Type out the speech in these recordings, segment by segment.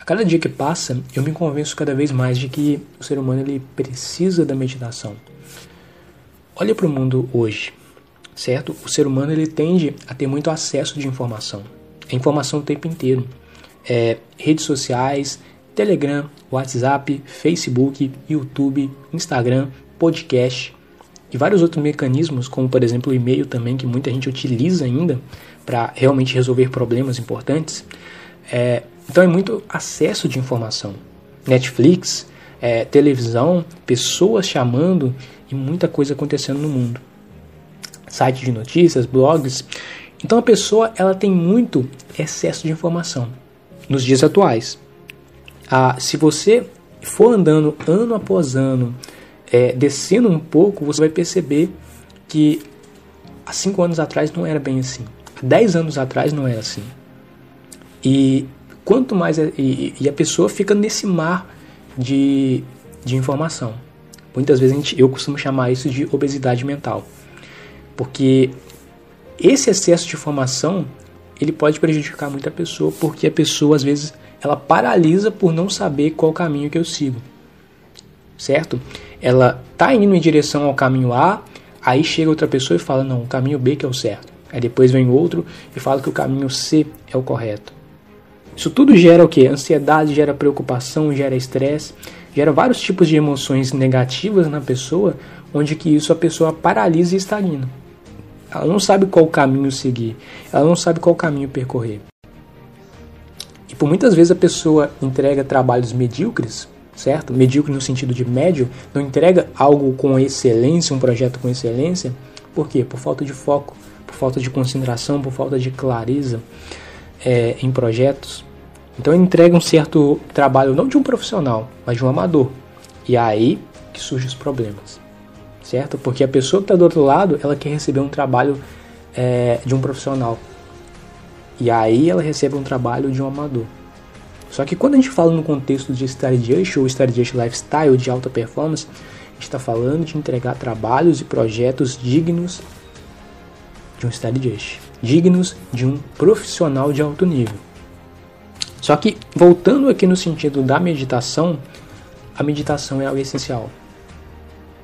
A cada dia que passa, eu me convenço cada vez mais de que o ser humano ele precisa da meditação. Olha para o mundo hoje, certo? O ser humano ele tende a ter muito acesso de informação. É informação o tempo inteiro. É, redes sociais, Telegram, WhatsApp, Facebook, YouTube, Instagram, podcast e vários outros mecanismos, como por exemplo o e-mail também, que muita gente utiliza ainda para realmente resolver problemas importantes. É, então é muito acesso de informação. Netflix, é, televisão, pessoas chamando e muita coisa acontecendo no mundo. Site de notícias, blogs. Então a pessoa ela tem muito excesso de informação nos dias atuais. Ah, se você for andando ano após ano, é, descendo um pouco, você vai perceber que há cinco anos atrás não era bem assim. Há dez anos atrás não era assim. E quanto mais. É, e, e a pessoa fica nesse mar de, de informação. Muitas vezes a gente, eu costumo chamar isso de obesidade mental. Porque esse excesso de informação ele pode prejudicar muita pessoa, porque a pessoa às vezes ela paralisa por não saber qual caminho que eu sigo. Certo? Ela tá indo em direção ao caminho A, aí chega outra pessoa e fala: "Não, o caminho B que é o certo". Aí depois vem outro e fala que o caminho C é o correto. Isso tudo gera o que? Ansiedade, gera preocupação, gera estresse, gera vários tipos de emoções negativas na pessoa, onde que isso a pessoa paralisa e estagna. Ela não sabe qual caminho seguir, ela não sabe qual caminho percorrer. E por muitas vezes a pessoa entrega trabalhos medíocres, certo? Medíocre no sentido de médio, não entrega algo com excelência, um projeto com excelência. Por quê? Por falta de foco, por falta de concentração, por falta de clareza é, em projetos. Então ele entrega um certo trabalho não de um profissional, mas de um amador. E é aí que surgem os problemas, certo? Porque a pessoa que está do outro lado, ela quer receber um trabalho é, de um profissional. E aí ela recebe um trabalho de um amador. Só que quando a gente fala no contexto de Stardust ou Stardust Lifestyle de alta performance, a gente está falando de entregar trabalhos e projetos dignos de um Stardust, dignos de um profissional de alto nível. Só que voltando aqui no sentido da meditação, a meditação é algo essencial.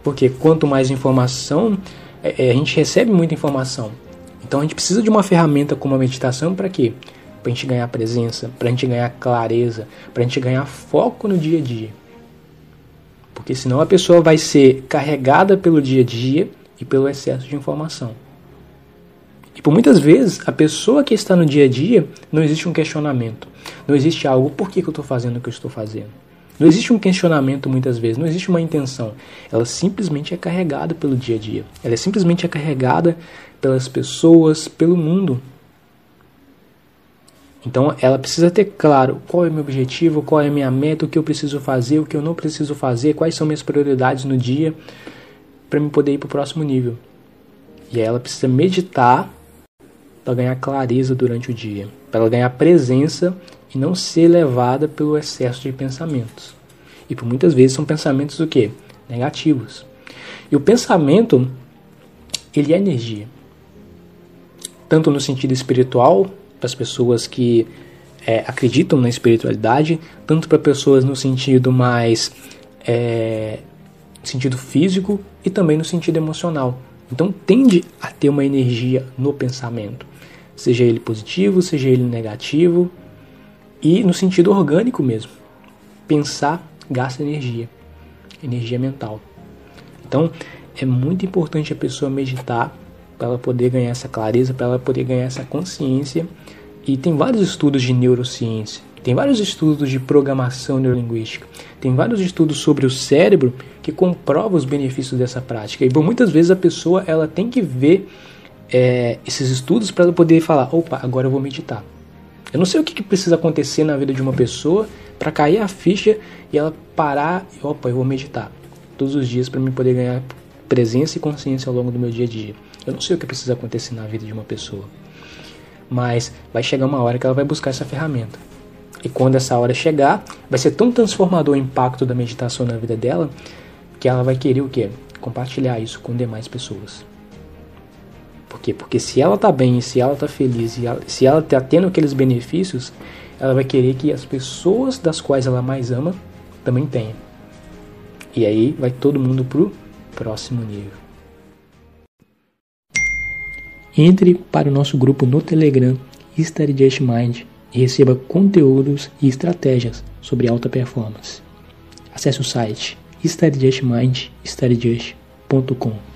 Porque quanto mais informação, é, é, a gente recebe muita informação, então a gente precisa de uma ferramenta como a meditação para quê? Para a gente ganhar presença, para a gente ganhar clareza, para a gente ganhar foco no dia a dia. Porque senão a pessoa vai ser carregada pelo dia a dia e pelo excesso de informação. E por muitas vezes, a pessoa que está no dia a dia, não existe um questionamento. Não existe algo, por que, que eu estou fazendo o que eu estou fazendo? Não existe um questionamento muitas vezes, não existe uma intenção. Ela simplesmente é carregada pelo dia a dia. Ela é simplesmente é carregada pelas pessoas, pelo mundo. Então ela precisa ter claro qual é o meu objetivo, qual é a minha meta, o que eu preciso fazer, o que eu não preciso fazer, quais são minhas prioridades no dia para me poder ir para o próximo nível. E aí ela precisa meditar para ganhar clareza durante o dia, para ganhar presença e não ser levada pelo excesso de pensamentos. E por muitas vezes são pensamentos o quê? Negativos. E o pensamento, ele é energia. Tanto no sentido espiritual, para as pessoas que é, acreditam na espiritualidade, tanto para pessoas no sentido mais é, sentido físico e também no sentido emocional. Então tende a ter uma energia no pensamento, seja ele positivo, seja ele negativo, e no sentido orgânico mesmo. Pensar gasta energia, energia mental. Então, é muito importante a pessoa meditar para ela poder ganhar essa clareza, para ela poder ganhar essa consciência. E tem vários estudos de neurociência, tem vários estudos de programação neurolinguística, tem vários estudos sobre o cérebro que comprovam os benefícios dessa prática. E por muitas vezes a pessoa ela tem que ver é, esses estudos para poder falar: opa, agora eu vou meditar. Eu não sei o que, que precisa acontecer na vida de uma pessoa para cair a ficha e ela parar e, opa, eu vou meditar todos os dias para me poder ganhar presença e consciência ao longo do meu dia a dia. Eu não sei o que precisa acontecer na vida de uma pessoa, mas vai chegar uma hora que ela vai buscar essa ferramenta. E quando essa hora chegar, vai ser tão transformador o impacto da meditação na vida dela que ela vai querer o quê? Compartilhar isso com demais pessoas. Por quê? Porque se ela está bem, se ela está feliz, se ela está tendo aqueles benefícios, ela vai querer que as pessoas das quais ela mais ama também tenham. E aí vai todo mundo pro próximo nível. Entre para o nosso grupo no Telegram Study Just Mind e receba conteúdos e estratégias sobre alta performance. Acesse o site studyjustmind, studyjust.com.